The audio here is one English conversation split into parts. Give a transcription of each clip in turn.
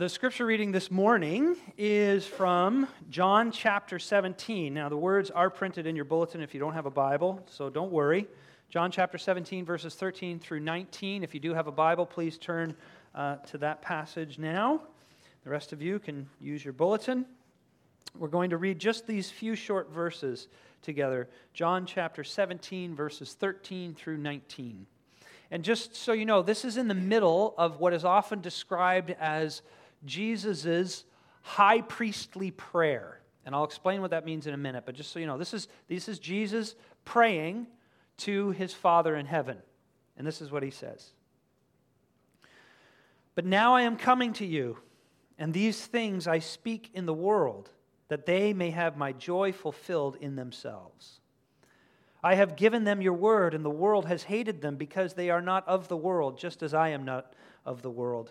The scripture reading this morning is from John chapter 17. Now, the words are printed in your bulletin if you don't have a Bible, so don't worry. John chapter 17, verses 13 through 19. If you do have a Bible, please turn uh, to that passage now. The rest of you can use your bulletin. We're going to read just these few short verses together John chapter 17, verses 13 through 19. And just so you know, this is in the middle of what is often described as Jesus' high priestly prayer. And I'll explain what that means in a minute, but just so you know, this is, this is Jesus praying to his Father in heaven. And this is what he says But now I am coming to you, and these things I speak in the world, that they may have my joy fulfilled in themselves. I have given them your word, and the world has hated them because they are not of the world, just as I am not of the world.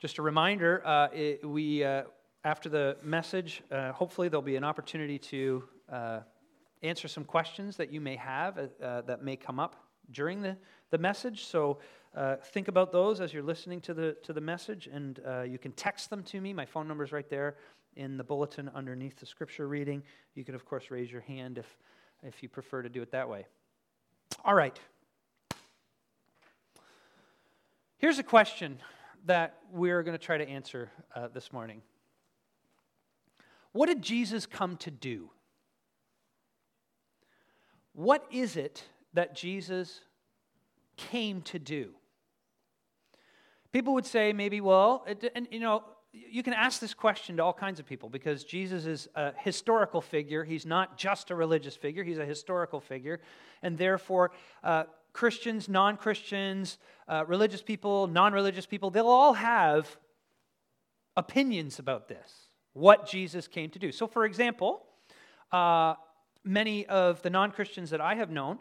Just a reminder, uh, it, we, uh, after the message, uh, hopefully there'll be an opportunity to uh, answer some questions that you may have uh, that may come up during the, the message. So think about those as you're listening to the, to the message, and you can text them to me. My phone number is right there in the bulletin underneath the scripture reading. You can, of course, raise your hand if, if you prefer to do it that way. All right. Here's a question that we're going to try to answer uh, this morning. What did Jesus come to do? What is it that Jesus came to do? People would say, maybe, well, it, and you know, you can ask this question to all kinds of people because Jesus is a historical figure. He's not just a religious figure, he's a historical figure. And therefore, uh, Christians, non Christians, uh, religious people, non religious people, they'll all have opinions about this, what Jesus came to do. So, for example, uh, many of the non Christians that I have known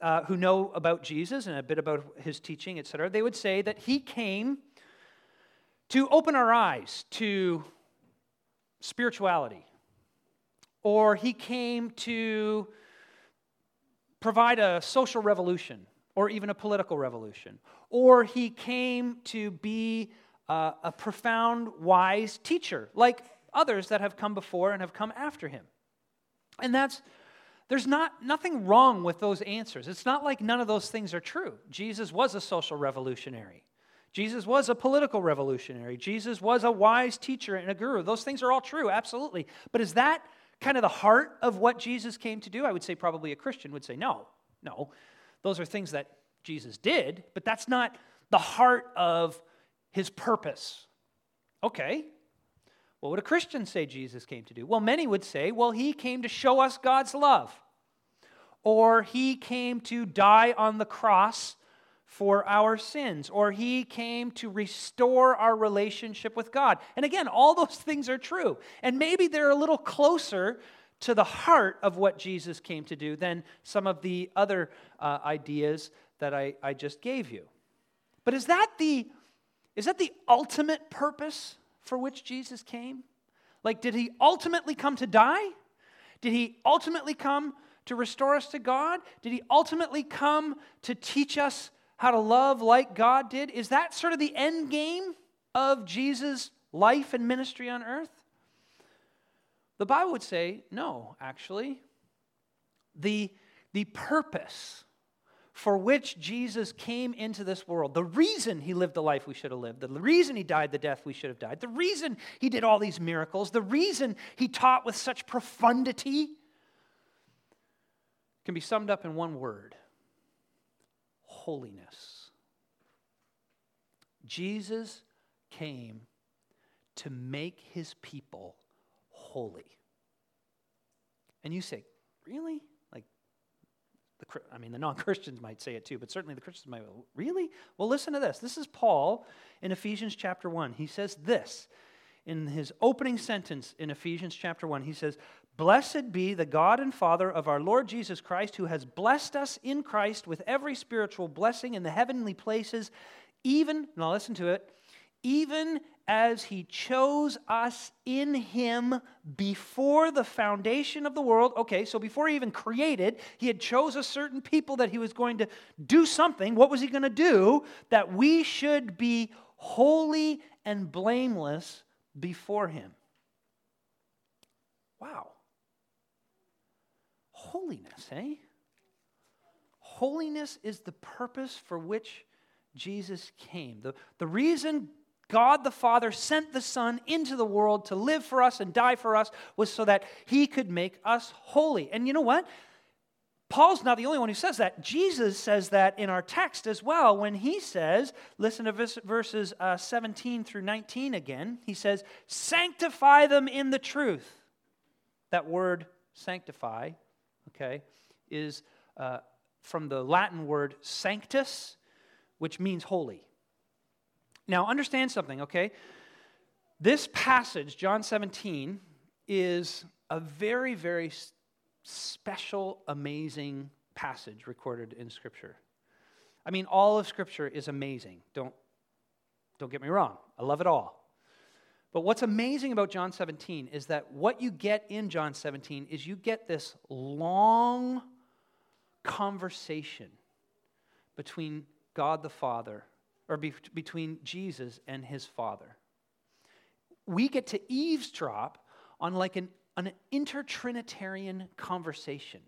uh, who know about Jesus and a bit about his teaching, etc., they would say that he came to open our eyes to spirituality, or he came to provide a social revolution or even a political revolution, or he came to be uh, a profound, wise teacher, like others that have come before and have come after him. And that's there's not nothing wrong with those answers. It's not like none of those things are true. Jesus was a social revolutionary. Jesus was a political revolutionary. Jesus was a wise teacher and a guru. Those things are all true, absolutely. But is that kind of the heart of what Jesus came to do? I would say probably a Christian would say no. No. Those are things that Jesus did, but that's not the heart of his purpose. Okay. What would a Christian say Jesus came to do? Well, many would say, well, he came to show us God's love. Or he came to die on the cross for our sins, or he came to restore our relationship with God. And again, all those things are true. And maybe they're a little closer to the heart of what Jesus came to do than some of the other uh, ideas that I, I just gave you. But is that the is that the ultimate purpose for which Jesus came? Like, did he ultimately come to die? Did he ultimately come to restore us to God? Did he ultimately come to teach us how to love like God did? Is that sort of the end game of Jesus' life and ministry on earth? The Bible would say no, actually. The, the purpose for which Jesus came into this world, the reason he lived the life we should have lived, the reason he died the death we should have died, the reason he did all these miracles, the reason he taught with such profundity can be summed up in one word holiness. Jesus came to make his people holy. And you say, really? Like, the, I mean, the non Christians might say it too, but certainly the Christians might, really? Well, listen to this. This is Paul in Ephesians chapter 1. He says this in his opening sentence in Ephesians chapter 1. He says, Blessed be the God and Father of our Lord Jesus Christ, who has blessed us in Christ with every spiritual blessing in the heavenly places, even, now listen to it, even as he chose us in him before the foundation of the world. Okay, so before he even created, he had chose a certain people that he was going to do something. What was he going to do? That we should be holy and blameless before him. Wow. Holiness, eh? Holiness is the purpose for which Jesus came. The, the reason God the Father sent the Son into the world to live for us and die for us was so that he could make us holy. And you know what? Paul's not the only one who says that. Jesus says that in our text as well when he says, listen to verses uh, 17 through 19 again. He says, Sanctify them in the truth. That word sanctify, okay, is uh, from the Latin word sanctus, which means holy. Now, understand something, okay? This passage, John 17, is a very, very special, amazing passage recorded in Scripture. I mean, all of Scripture is amazing. Don't, don't get me wrong. I love it all. But what's amazing about John 17 is that what you get in John 17 is you get this long conversation between God the Father or be, between Jesus and his Father. We get to eavesdrop on like an, an intertrinitarian conversation.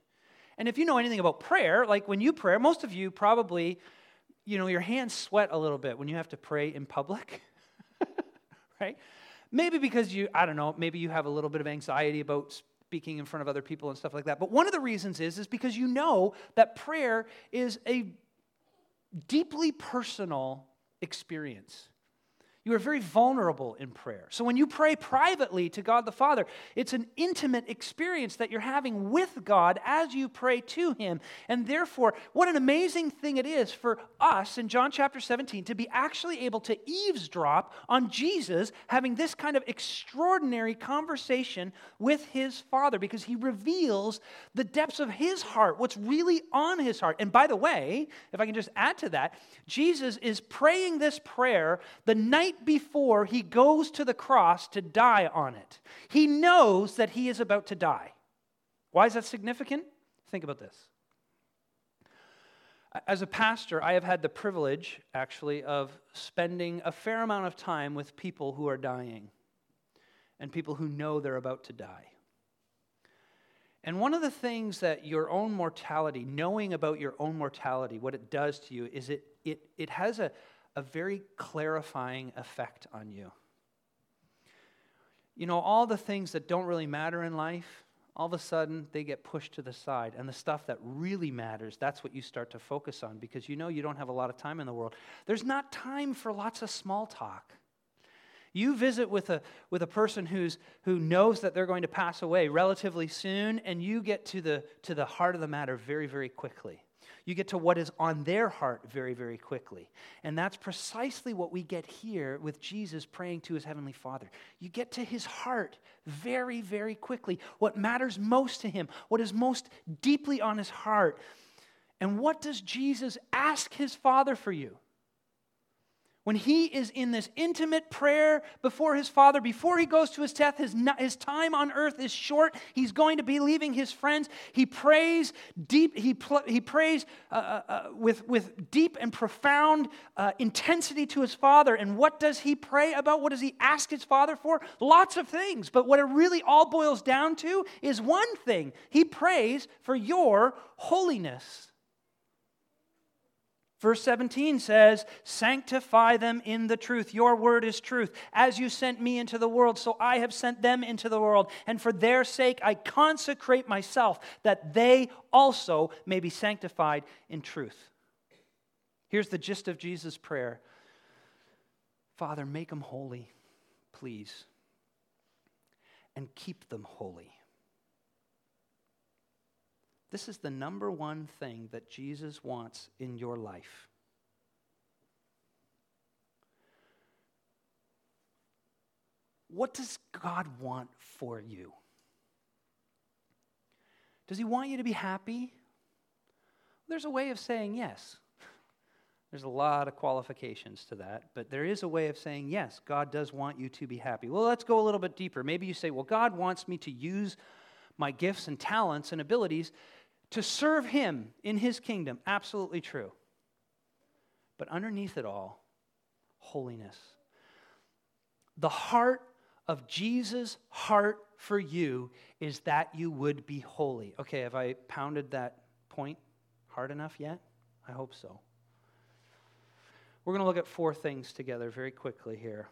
And if you know anything about prayer, like when you pray, most of you probably, you know, your hands sweat a little bit when you have to pray in public, right? Maybe because you, I don't know, maybe you have a little bit of anxiety about speaking in front of other people and stuff like that. But one of the reasons is, is because you know that prayer is a deeply personal experience. You are very vulnerable in prayer. So when you pray privately to God the Father, it's an intimate experience that you're having with God as you pray to Him. And therefore, what an amazing thing it is for us in John chapter 17 to be actually able to eavesdrop on Jesus having this kind of extraordinary conversation with His Father because He reveals the depths of His heart, what's really on His heart. And by the way, if I can just add to that, Jesus is praying this prayer the night night before he goes to the cross to die on it. He knows that he is about to die. Why is that significant? Think about this. As a pastor, I have had the privilege, actually, of spending a fair amount of time with people who are dying and people who know they're about to die. And one of the things that your own mortality, knowing about your own mortality, what it does to you, is it, it, it has a, a very clarifying effect on you. You know, all the things that don't really matter in life, all of a sudden they get pushed to the side. And the stuff that really matters, that's what you start to focus on because you know you don't have a lot of time in the world. There's not time for lots of small talk. You visit with a, with a person who's, who knows that they're going to pass away relatively soon, and you get to the, to the heart of the matter very, very quickly. You get to what is on their heart very, very quickly. And that's precisely what we get here with Jesus praying to his heavenly Father. You get to his heart very, very quickly. What matters most to him, what is most deeply on his heart. And what does Jesus ask his Father for you? When he is in this intimate prayer before his Father, before he goes to his death, his, his time on earth is short. He's going to be leaving his friends. He prays deep, he, he prays uh, uh, uh, with, with deep and profound uh, intensity to his Father. And what does he pray about? What does he ask his Father for? Lots of things. But what it really all boils down to is one thing he prays for your holiness. Verse 17 says, Sanctify them in the truth. Your word is truth. As you sent me into the world, so I have sent them into the world. And for their sake, I consecrate myself, that they also may be sanctified in truth. Here's the gist of Jesus' prayer Father, make them holy, please, and keep them holy. This is the number one thing that Jesus wants in your life. what does God want for you? Does He want you to be happy? There's a way of saying yes. There's a lot of qualifications to that, but there is a way of saying, yes, God does want you to be happy. Well, let's go a little bit deeper. Maybe you say, well, God wants me to use my gifts and talents and abilities to serve Him in His kingdom. Absolutely true. But underneath it all, holiness. The heart of Jesus' heart for you is that you would be holy. Okay, have I pounded that point hard enough yet? I hope so. We're going to look at four things together very quickly here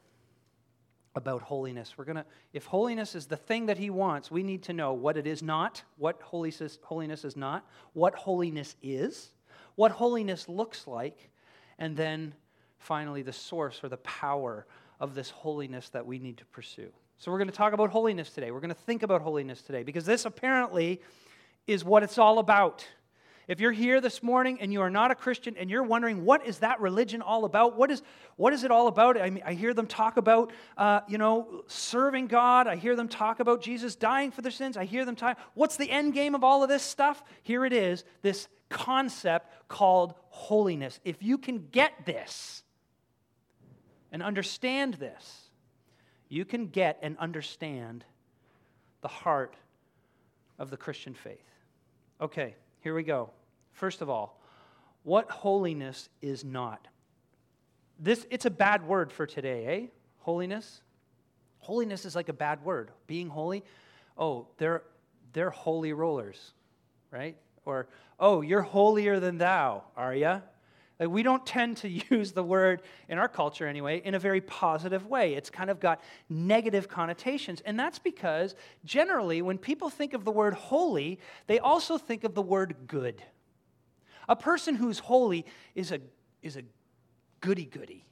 about holiness. We're going to if holiness is the thing that he wants, we need to know what it is not, what holiness holiness is not, what holiness is, what holiness looks like, and then finally the source or the power of this holiness that we need to pursue. So we're going to talk about holiness today. We're going to think about holiness today because this apparently is what it's all about. If you're here this morning and you are not a Christian and you're wondering what is that religion all about, what is what is it all about? I mean, I hear them talk about uh, you know serving God. I hear them talk about Jesus dying for their sins. I hear them talk. What's the end game of all of this stuff? Here it is. This concept called holiness. If you can get this and understand this, you can get and understand the heart of the Christian faith. Okay, here we go. First of all, what holiness is not. This it's a bad word for today, eh? Holiness. Holiness is like a bad word. Being holy, oh, they're they're holy rollers, right? Or oh, you're holier than thou, are you? Like we don't tend to use the word in our culture anyway in a very positive way. It's kind of got negative connotations. And that's because generally when people think of the word holy, they also think of the word good. A person who's holy is a, is a goody goody,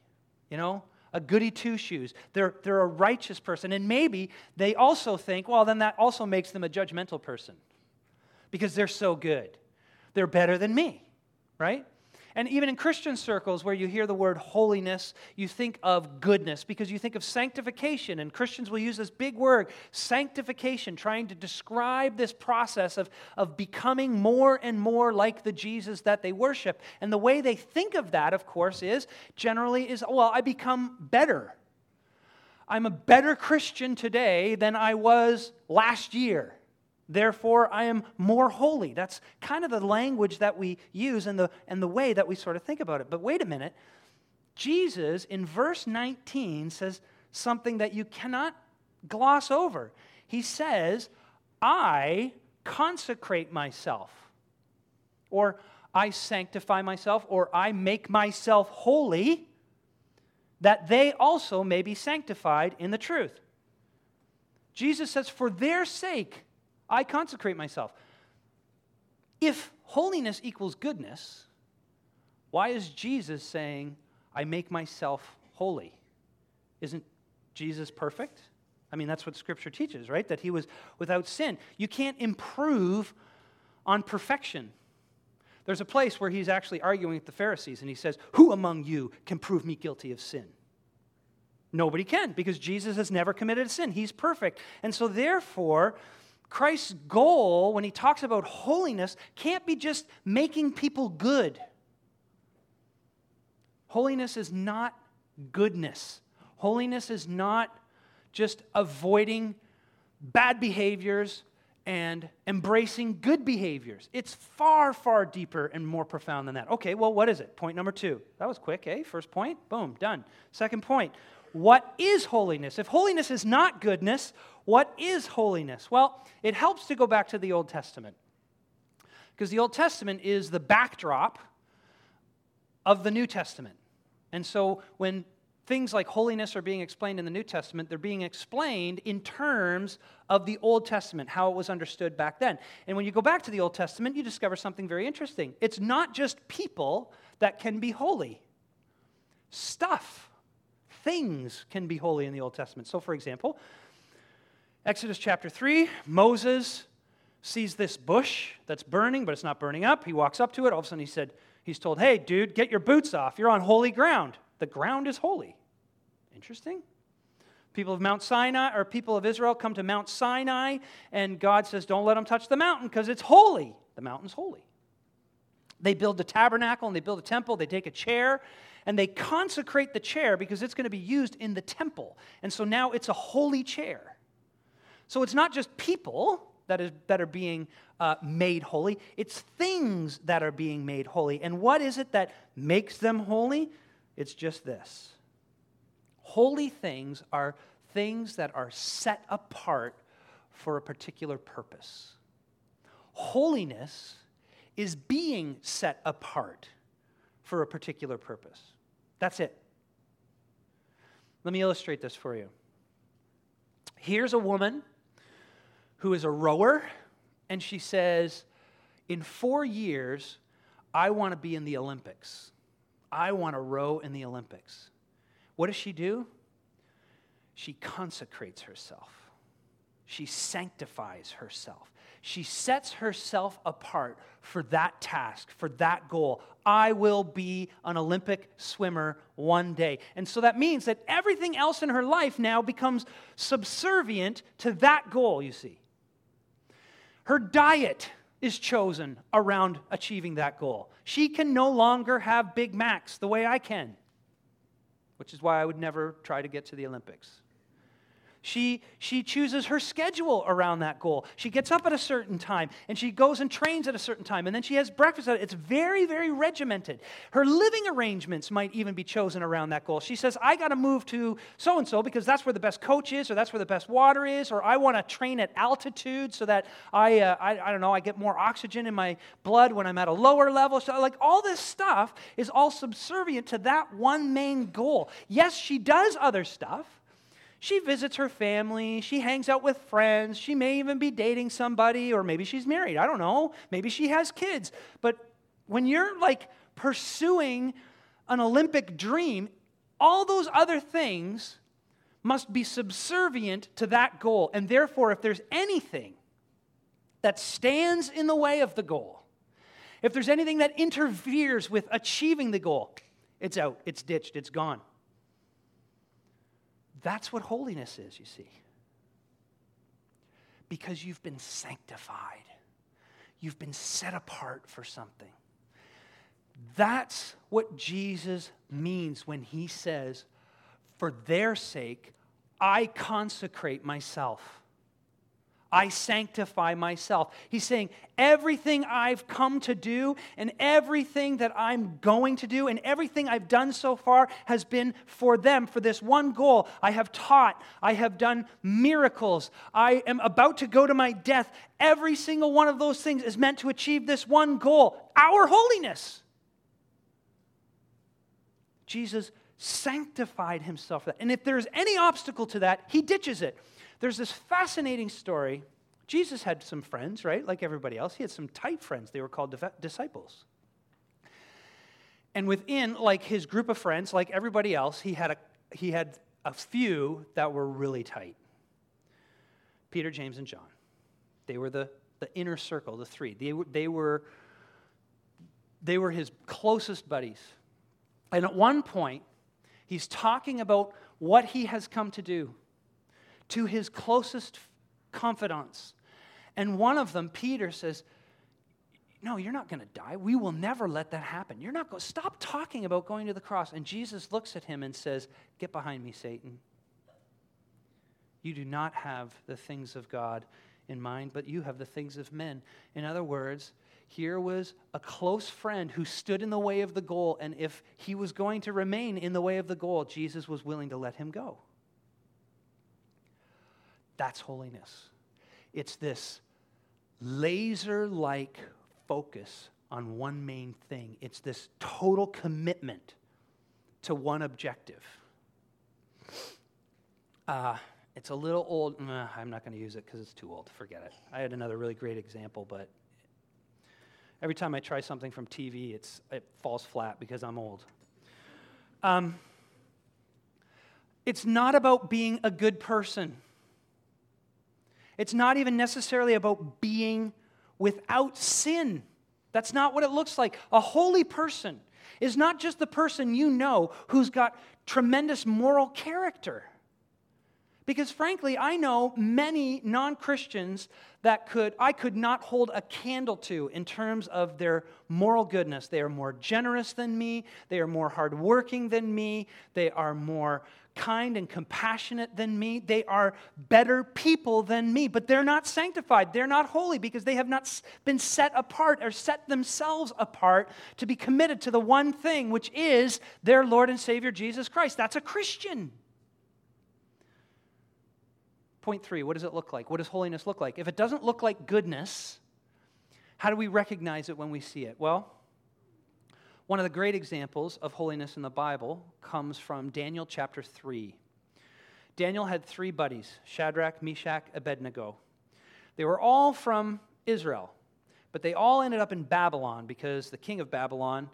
you know? A goody two shoes. They're, they're a righteous person. And maybe they also think, well, then that also makes them a judgmental person because they're so good. They're better than me, right? And even in Christian circles where you hear the word holiness, you think of goodness because you think of sanctification. And Christians will use this big word, sanctification, trying to describe this process of, of becoming more and more like the Jesus that they worship. And the way they think of that, of course, is generally is, well, I become better. I'm a better Christian today than I was last year. Therefore, I am more holy. That's kind of the language that we use and the, and the way that we sort of think about it. But wait a minute. Jesus, in verse 19, says something that you cannot gloss over. He says, I consecrate myself, or I sanctify myself, or I make myself holy, that they also may be sanctified in the truth. Jesus says, For their sake, I consecrate myself. If holiness equals goodness, why is Jesus saying, I make myself holy? Isn't Jesus perfect? I mean, that's what Scripture teaches, right? That he was without sin. You can't improve on perfection. There's a place where he's actually arguing with the Pharisees, and he says, Who among you can prove me guilty of sin? Nobody can, because Jesus has never committed a sin. He's perfect. And so, therefore, Christ's goal, when he talks about holiness, can't be just making people good. Holiness is not goodness. Holiness is not just avoiding bad behaviors and embracing good behaviors. It's far, far deeper and more profound than that. Okay, well, what is it? Point number two. That was quick, eh? First point, boom, done. Second point what is holiness? If holiness is not goodness, what is holiness? Well, it helps to go back to the Old Testament. Because the Old Testament is the backdrop of the New Testament. And so when things like holiness are being explained in the New Testament, they're being explained in terms of the Old Testament, how it was understood back then. And when you go back to the Old Testament, you discover something very interesting. It's not just people that can be holy, stuff things can be holy in the Old Testament. So, for example, Exodus chapter 3, Moses sees this bush that's burning, but it's not burning up. He walks up to it. All of a sudden, he said, he's told, Hey, dude, get your boots off. You're on holy ground. The ground is holy. Interesting. People of Mount Sinai or people of Israel come to Mount Sinai, and God says, Don't let them touch the mountain because it's holy. The mountain's holy. They build the tabernacle and they build a temple. They take a chair and they consecrate the chair because it's going to be used in the temple. And so now it's a holy chair. So it's not just people that, is, that are being uh, made holy, it's things that are being made holy. And what is it that makes them holy? It's just this holy things are things that are set apart for a particular purpose. Holiness is being set apart for a particular purpose. That's it. Let me illustrate this for you. Here's a woman who is a rower, and she says, In four years, I want to be in the Olympics. I want to row in the Olympics. What does she do? She consecrates herself, she sanctifies herself. She sets herself apart for that task, for that goal. I will be an Olympic swimmer one day. And so that means that everything else in her life now becomes subservient to that goal, you see. Her diet is chosen around achieving that goal. She can no longer have Big Macs the way I can, which is why I would never try to get to the Olympics. She, she chooses her schedule around that goal. She gets up at a certain time and she goes and trains at a certain time and then she has breakfast. at It's very, very regimented. Her living arrangements might even be chosen around that goal. She says, I got to move to so and so because that's where the best coach is or that's where the best water is or I want to train at altitude so that I, uh, I, I don't know, I get more oxygen in my blood when I'm at a lower level. So, like, all this stuff is all subservient to that one main goal. Yes, she does other stuff. She visits her family. She hangs out with friends. She may even be dating somebody, or maybe she's married. I don't know. Maybe she has kids. But when you're like pursuing an Olympic dream, all those other things must be subservient to that goal. And therefore, if there's anything that stands in the way of the goal, if there's anything that interferes with achieving the goal, it's out, it's ditched, it's gone. That's what holiness is, you see. Because you've been sanctified, you've been set apart for something. That's what Jesus means when he says, For their sake, I consecrate myself. I sanctify myself. He's saying, everything I've come to do and everything that I'm going to do and everything I've done so far has been for them, for this one goal. I have taught, I have done miracles, I am about to go to my death. Every single one of those things is meant to achieve this one goal our holiness. Jesus sanctified himself. And if there's any obstacle to that, he ditches it. There's this fascinating story. Jesus had some friends, right? Like everybody else. He had some tight friends. They were called disciples. And within like his group of friends, like everybody else, he had a he had a few that were really tight. Peter, James, and John. They were the, the inner circle, the three. They, they, were, they were his closest buddies. And at one point, he's talking about what he has come to do to his closest confidants. And one of them, Peter, says, No, you're not going to die. We will never let that happen. You're not going stop talking about going to the cross. And Jesus looks at him and says, Get behind me, Satan. You do not have the things of God in mind, but you have the things of men. In other words, here was a close friend who stood in the way of the goal, and if he was going to remain in the way of the goal, Jesus was willing to let him go. That's holiness. It's this laser like focus on one main thing, it's this total commitment to one objective. Uh, it's a little old. Nah, I'm not going to use it because it's too old. Forget it. I had another really great example, but every time I try something from TV, it's, it falls flat because I'm old. Um, it's not about being a good person. It's not even necessarily about being without sin. That's not what it looks like. A holy person is not just the person you know who's got tremendous moral character. Because frankly, I know many non Christians that could, I could not hold a candle to in terms of their moral goodness. They are more generous than me, they are more hardworking than me, they are more kind and compassionate than me, they are better people than me, but they're not sanctified. They're not holy because they have not been set apart or set themselves apart to be committed to the one thing, which is their Lord and Savior Jesus Christ. That's a Christian. Point three what does it look like? What does holiness look like? If it doesn't look like goodness, how do we recognize it when we see it? Well, one of the great examples of holiness in the Bible comes from Daniel chapter 3. Daniel had three buddies Shadrach, Meshach, Abednego. They were all from Israel, but they all ended up in Babylon because the king of Babylon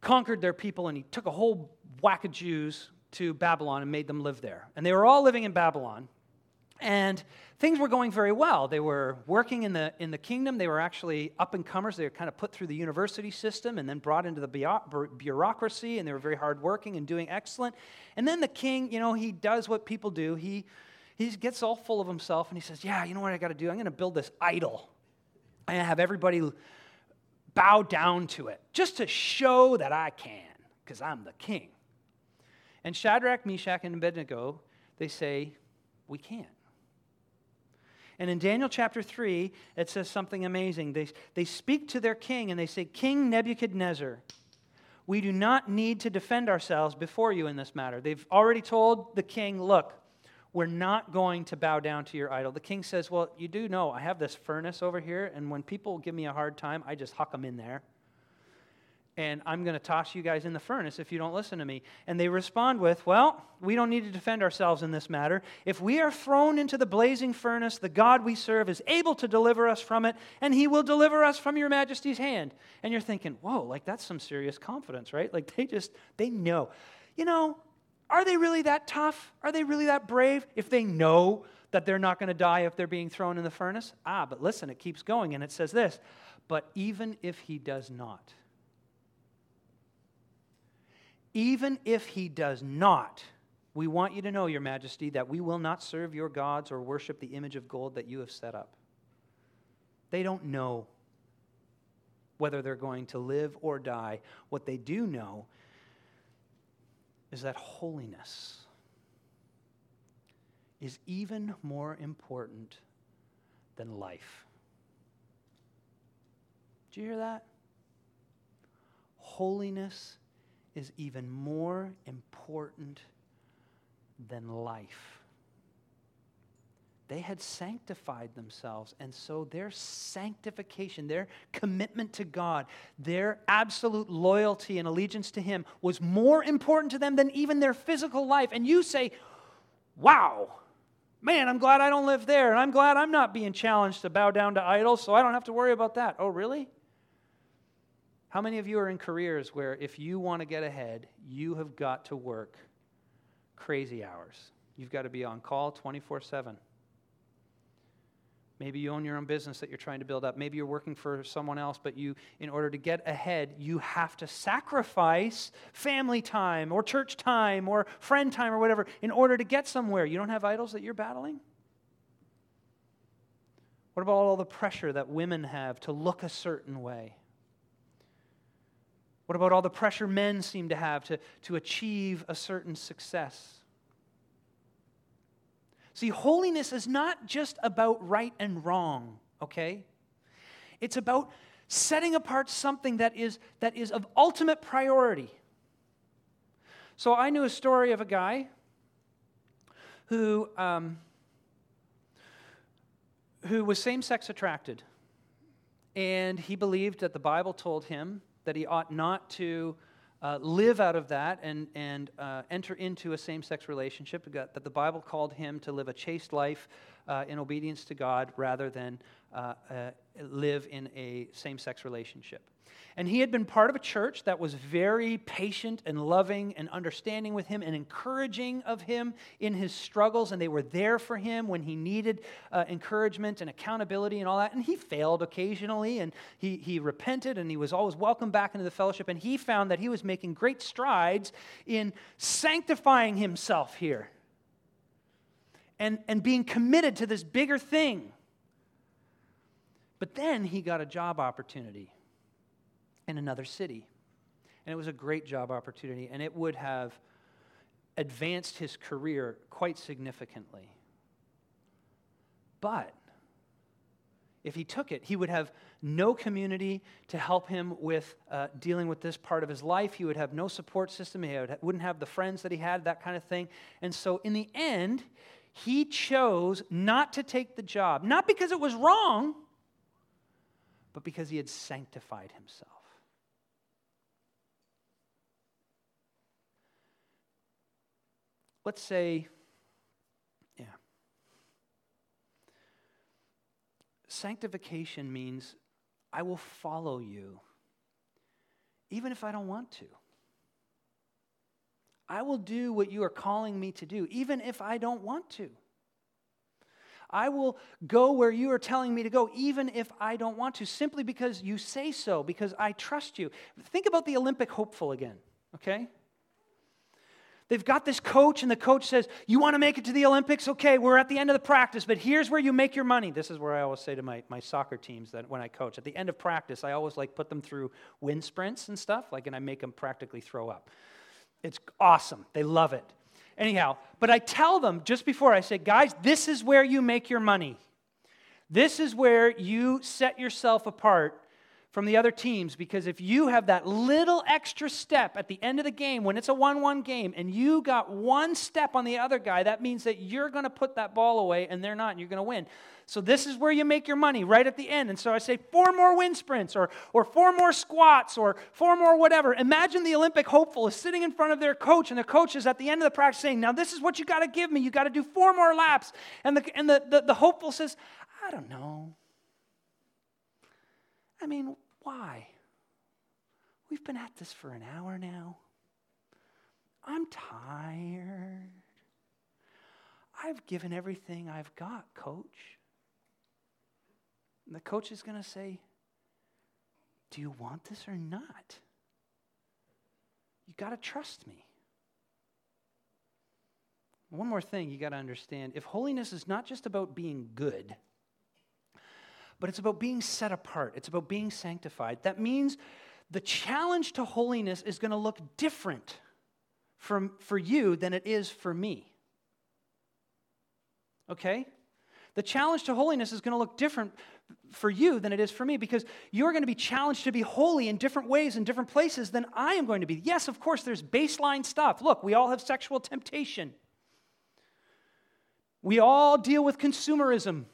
conquered their people and he took a whole whack of Jews to Babylon and made them live there. And they were all living in Babylon. And things were going very well. They were working in the, in the kingdom. They were actually up and comers. They were kind of put through the university system and then brought into the bureaucracy, and they were very hardworking and doing excellent. And then the king, you know, he does what people do. He, he gets all full of himself and he says, Yeah, you know what I got to do? I'm going to build this idol. I'm going to have everybody bow down to it just to show that I can, because I'm the king. And Shadrach, Meshach, and Abednego, they say, We can't. And in Daniel chapter 3, it says something amazing. They, they speak to their king and they say, King Nebuchadnezzar, we do not need to defend ourselves before you in this matter. They've already told the king, Look, we're not going to bow down to your idol. The king says, Well, you do know I have this furnace over here, and when people give me a hard time, I just huck them in there and I'm going to toss you guys in the furnace if you don't listen to me. And they respond with, Well, we don't need to defend ourselves in this matter. If we are thrown into the blazing furnace, the God we serve is able to deliver us from it, and he will deliver us from your majesty's hand. And you're thinking, Whoa, like that's some serious confidence, right? Like they just, they know. You know, are they really that tough? Are they really that brave if they know that they're not going to die if they're being thrown in the furnace? Ah, but listen, it keeps going, and it says this But even if he does not, even if he does not, we want you to know, Your Majesty, that we will not serve your gods or worship the image of gold that you have set up. They don't know whether they're going to live or die. What they do know is that holiness is even more important than life. Do you hear that? Holiness is even more important than life. They had sanctified themselves, and so their sanctification, their commitment to God, their absolute loyalty and allegiance to Him was more important to them than even their physical life. And you say, Wow, man, I'm glad I don't live there, and I'm glad I'm not being challenged to bow down to idols, so I don't have to worry about that. Oh, really? How many of you are in careers where if you want to get ahead, you have got to work crazy hours? You've got to be on call 24 7. Maybe you own your own business that you're trying to build up. Maybe you're working for someone else, but you, in order to get ahead, you have to sacrifice family time or church time or friend time or whatever in order to get somewhere. You don't have idols that you're battling? What about all the pressure that women have to look a certain way? What about all the pressure men seem to have to, to achieve a certain success? See, holiness is not just about right and wrong, okay? It's about setting apart something that is, that is of ultimate priority. So I knew a story of a guy who, um, who was same sex attracted. And he believed that the Bible told him that he ought not to uh, live out of that and, and uh, enter into a same sex relationship, that the Bible called him to live a chaste life uh, in obedience to God rather than uh, uh, live in a same sex relationship. And he had been part of a church that was very patient and loving and understanding with him and encouraging of him in his struggles. And they were there for him when he needed uh, encouragement and accountability and all that. And he failed occasionally and he, he repented and he was always welcomed back into the fellowship. And he found that he was making great strides in sanctifying himself here. and, and being committed to this bigger thing. But then he got a job opportunity in another city. And it was a great job opportunity, and it would have advanced his career quite significantly. But if he took it, he would have no community to help him with uh, dealing with this part of his life. He would have no support system. He would, wouldn't have the friends that he had, that kind of thing. And so, in the end, he chose not to take the job, not because it was wrong, but because he had sanctified himself. Let's say yeah. Sanctification means I will follow you even if I don't want to. I will do what you are calling me to do, even if I don't want to. I will go where you are telling me to go, even if I don't want to, simply because you say so, because I trust you. Think about the Olympic hopeful again, okay? They've got this coach, and the coach says, You want to make it to the Olympics? Okay, we're at the end of the practice, but here's where you make your money. This is where I always say to my, my soccer teams that when I coach, at the end of practice, I always like put them through wind sprints and stuff, like, and I make them practically throw up. It's awesome. They love it. Anyhow, but I tell them just before, I say, Guys, this is where you make your money. This is where you set yourself apart from the other teams because if you have that little extra step at the end of the game when it's a 1 1 game and you got one step on the other guy, that means that you're going to put that ball away and they're not, and you're going to win. So this is where you make your money, right at the end. And so I say four more wind sprints or, or four more squats or four more whatever. Imagine the Olympic hopeful is sitting in front of their coach, and the coach is at the end of the practice saying, Now this is what you got to give me. You got to do four more laps. And, the, and the, the, the hopeful says, I don't know. I mean, why? We've been at this for an hour now. I'm tired. I've given everything I've got, coach. And the coach is going to say, Do you want this or not? You got to trust me. One more thing you got to understand if holiness is not just about being good, but it's about being set apart, it's about being sanctified. That means the challenge to holiness is going to look different from, for you than it is for me. Okay? The challenge to holiness is going to look different for you than it is for me because you're going to be challenged to be holy in different ways in different places than I am going to be. Yes, of course, there's baseline stuff. Look, we all have sexual temptation, we all deal with consumerism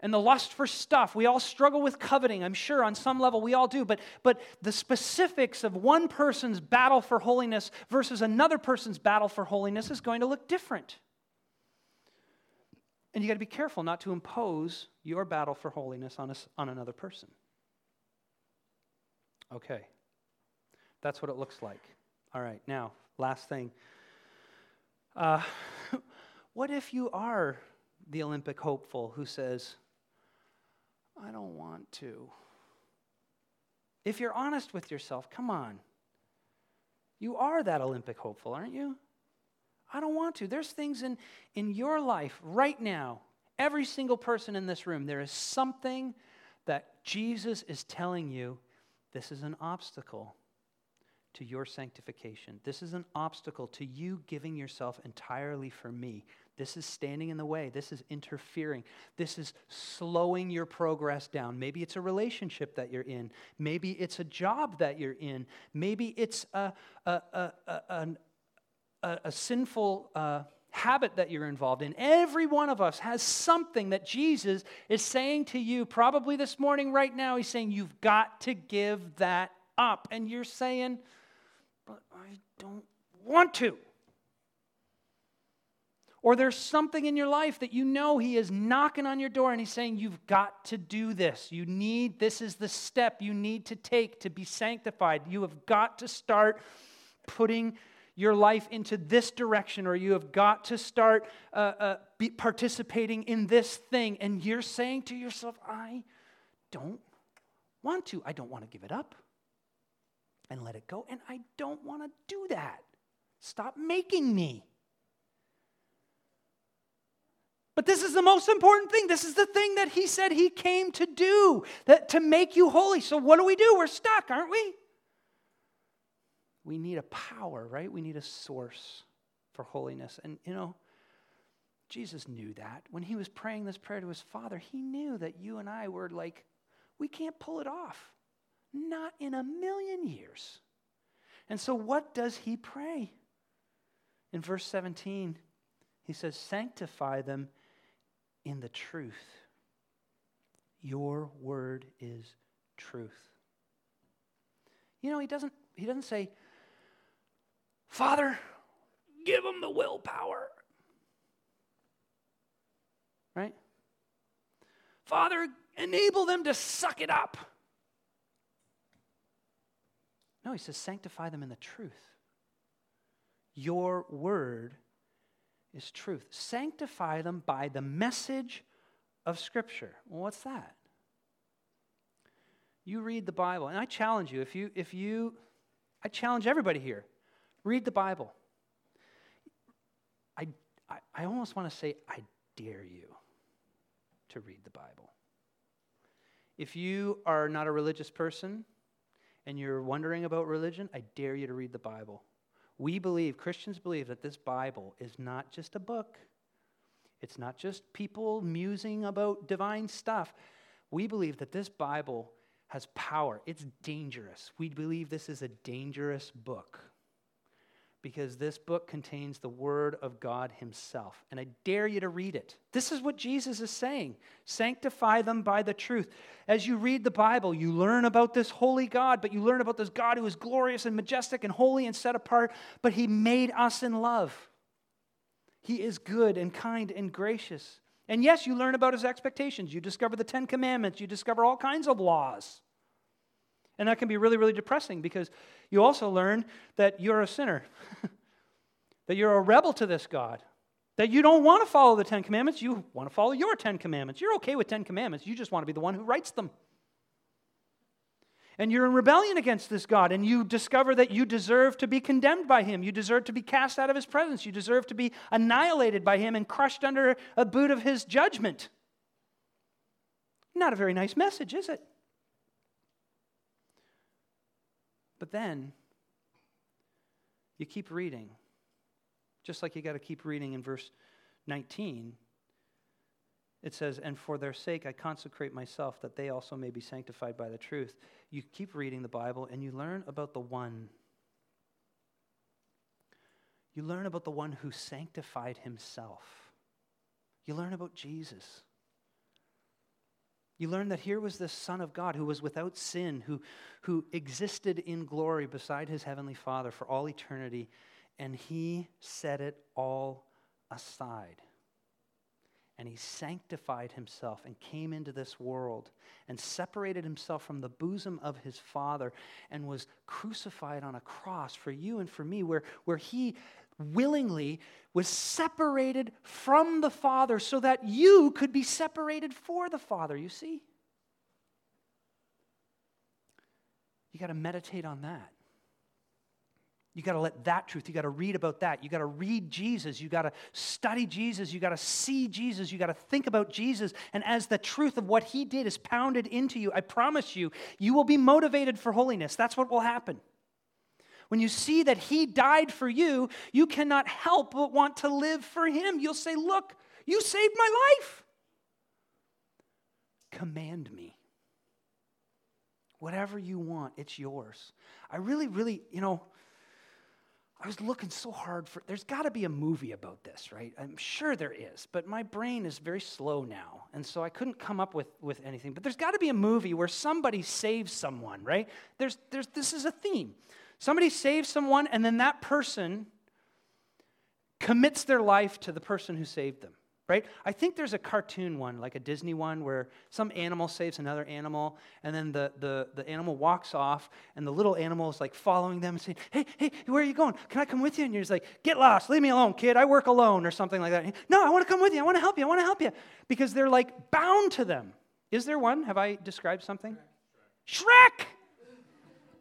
and the lust for stuff. We all struggle with coveting, I'm sure, on some level we all do. But, but the specifics of one person's battle for holiness versus another person's battle for holiness is going to look different. And you got to be careful not to impose your battle for holiness on, a, on another person. Okay. That's what it looks like. All right, now, last thing. Uh, what if you are the Olympic hopeful who says, I don't want to. If you're honest with yourself, come on. You are that Olympic hopeful, aren't you? I don't want to. There's things in, in your life right now, every single person in this room, there is something that Jesus is telling you this is an obstacle to your sanctification. This is an obstacle to you giving yourself entirely for me. This is standing in the way. This is interfering. This is slowing your progress down. Maybe it's a relationship that you're in. Maybe it's a job that you're in. Maybe it's a, a, a, a, a, a sinful uh, habit that you're involved in. Every one of us has something that Jesus is saying to you, probably this morning, right now. He's saying, You've got to give that up. And you're saying, But I don't want to. Or there's something in your life that you know He is knocking on your door and He's saying, You've got to do this. You need, this is the step you need to take to be sanctified. You have got to start putting your life into this direction, or you have got to start uh, uh, participating in this thing. And you're saying to yourself, I don't want to. I don't want to give it up and let it go. And I don't want to do that. Stop making me. But this is the most important thing. This is the thing that he said he came to do, that to make you holy. So what do we do? We're stuck, aren't we? We need a power, right? We need a source for holiness. And you know, Jesus knew that. When he was praying this prayer to his Father, he knew that you and I were like, we can't pull it off. Not in a million years. And so, what does he pray? In verse 17, he says, Sanctify them in the truth. Your word is truth. You know, he doesn't, he doesn't say, Father, give them the willpower. Right? Father, enable them to suck it up. No, he says, sanctify them in the truth. Your word is truth. Sanctify them by the message of Scripture. Well, what's that? You read the Bible, and I challenge you, if you, if you, I challenge everybody here, read the Bible. I, I, I almost want to say, I dare you to read the Bible. If you are not a religious person and you're wondering about religion, I dare you to read the Bible. We believe, Christians believe, that this Bible is not just a book, it's not just people musing about divine stuff. We believe that this Bible has power, it's dangerous. We believe this is a dangerous book because this book contains the Word of God Himself. And I dare you to read it. This is what Jesus is saying sanctify them by the truth. As you read the Bible, you learn about this holy God, but you learn about this God who is glorious and majestic and holy and set apart, but He made us in love. He is good and kind and gracious. And yes, you learn about His expectations. You discover the Ten Commandments, you discover all kinds of laws. And that can be really, really depressing because you also learn that you're a sinner, that you're a rebel to this God, that you don't want to follow the Ten Commandments, you want to follow your Ten Commandments. You're okay with Ten Commandments, you just want to be the one who writes them. And you're in rebellion against this God, and you discover that you deserve to be condemned by Him. You deserve to be cast out of His presence. You deserve to be annihilated by Him and crushed under a boot of His judgment. Not a very nice message, is it? But then you keep reading, just like you got to keep reading in verse 19. It says, And for their sake I consecrate myself, that they also may be sanctified by the truth. You keep reading the Bible and you learn about the one. You learn about the one who sanctified himself. You learn about Jesus. You learn that here was this Son of God who was without sin, who, who existed in glory beside his heavenly Father for all eternity, and he set it all aside. And he sanctified himself and came into this world and separated himself from the bosom of his Father and was crucified on a cross for you and for me, where, where he willingly was separated from the Father so that you could be separated for the Father, you see? You got to meditate on that. You got to let that truth, you got to read about that. You got to read Jesus. You got to study Jesus. You got to see Jesus. You got to think about Jesus. And as the truth of what he did is pounded into you, I promise you, you will be motivated for holiness. That's what will happen. When you see that He died for you, you cannot help but want to live for Him. You'll say, Look, you saved my life. Command me. Whatever you want, it's yours. I really, really, you know, I was looking so hard for, there's got to be a movie about this, right? I'm sure there is, but my brain is very slow now. And so I couldn't come up with, with anything. But there's got to be a movie where somebody saves someone, right? There's, there's, this is a theme. Somebody saves someone, and then that person commits their life to the person who saved them, right? I think there's a cartoon one, like a Disney one, where some animal saves another animal, and then the, the, the animal walks off, and the little animal is like following them and saying, Hey, hey, where are you going? Can I come with you? And you're just like, Get lost, leave me alone, kid. I work alone, or something like that. No, I want to come with you. I want to help you. I want to help you. Because they're like bound to them. Is there one? Have I described something? Shrek!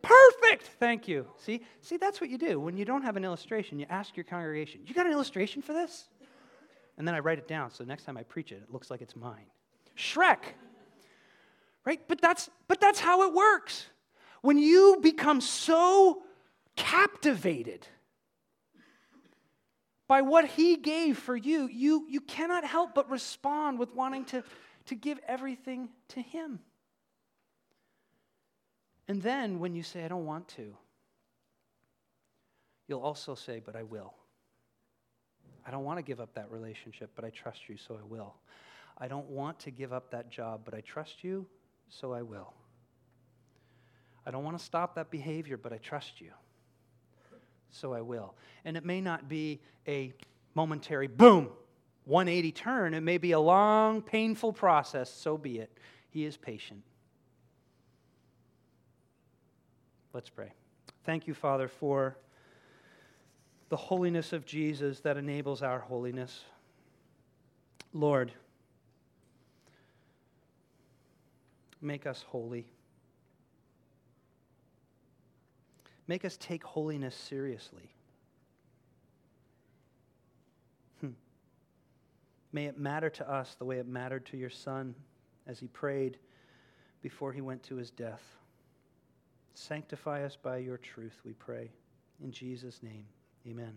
Perfect. Thank you. See, see, that's what you do when you don't have an illustration. You ask your congregation, "You got an illustration for this?" And then I write it down so next time I preach it, it looks like it's mine. Shrek. Right? But that's, but that's how it works. When you become so captivated by what he gave for you, you, you cannot help but respond with wanting to, to give everything to him. And then when you say, I don't want to, you'll also say, But I will. I don't want to give up that relationship, but I trust you, so I will. I don't want to give up that job, but I trust you, so I will. I don't want to stop that behavior, but I trust you, so I will. And it may not be a momentary boom, 180 turn. It may be a long, painful process, so be it. He is patient. Let's pray. Thank you, Father, for the holiness of Jesus that enables our holiness. Lord, make us holy. Make us take holiness seriously. Hmm. May it matter to us the way it mattered to your Son as he prayed before he went to his death. Sanctify us by your truth, we pray. In Jesus' name. Amen.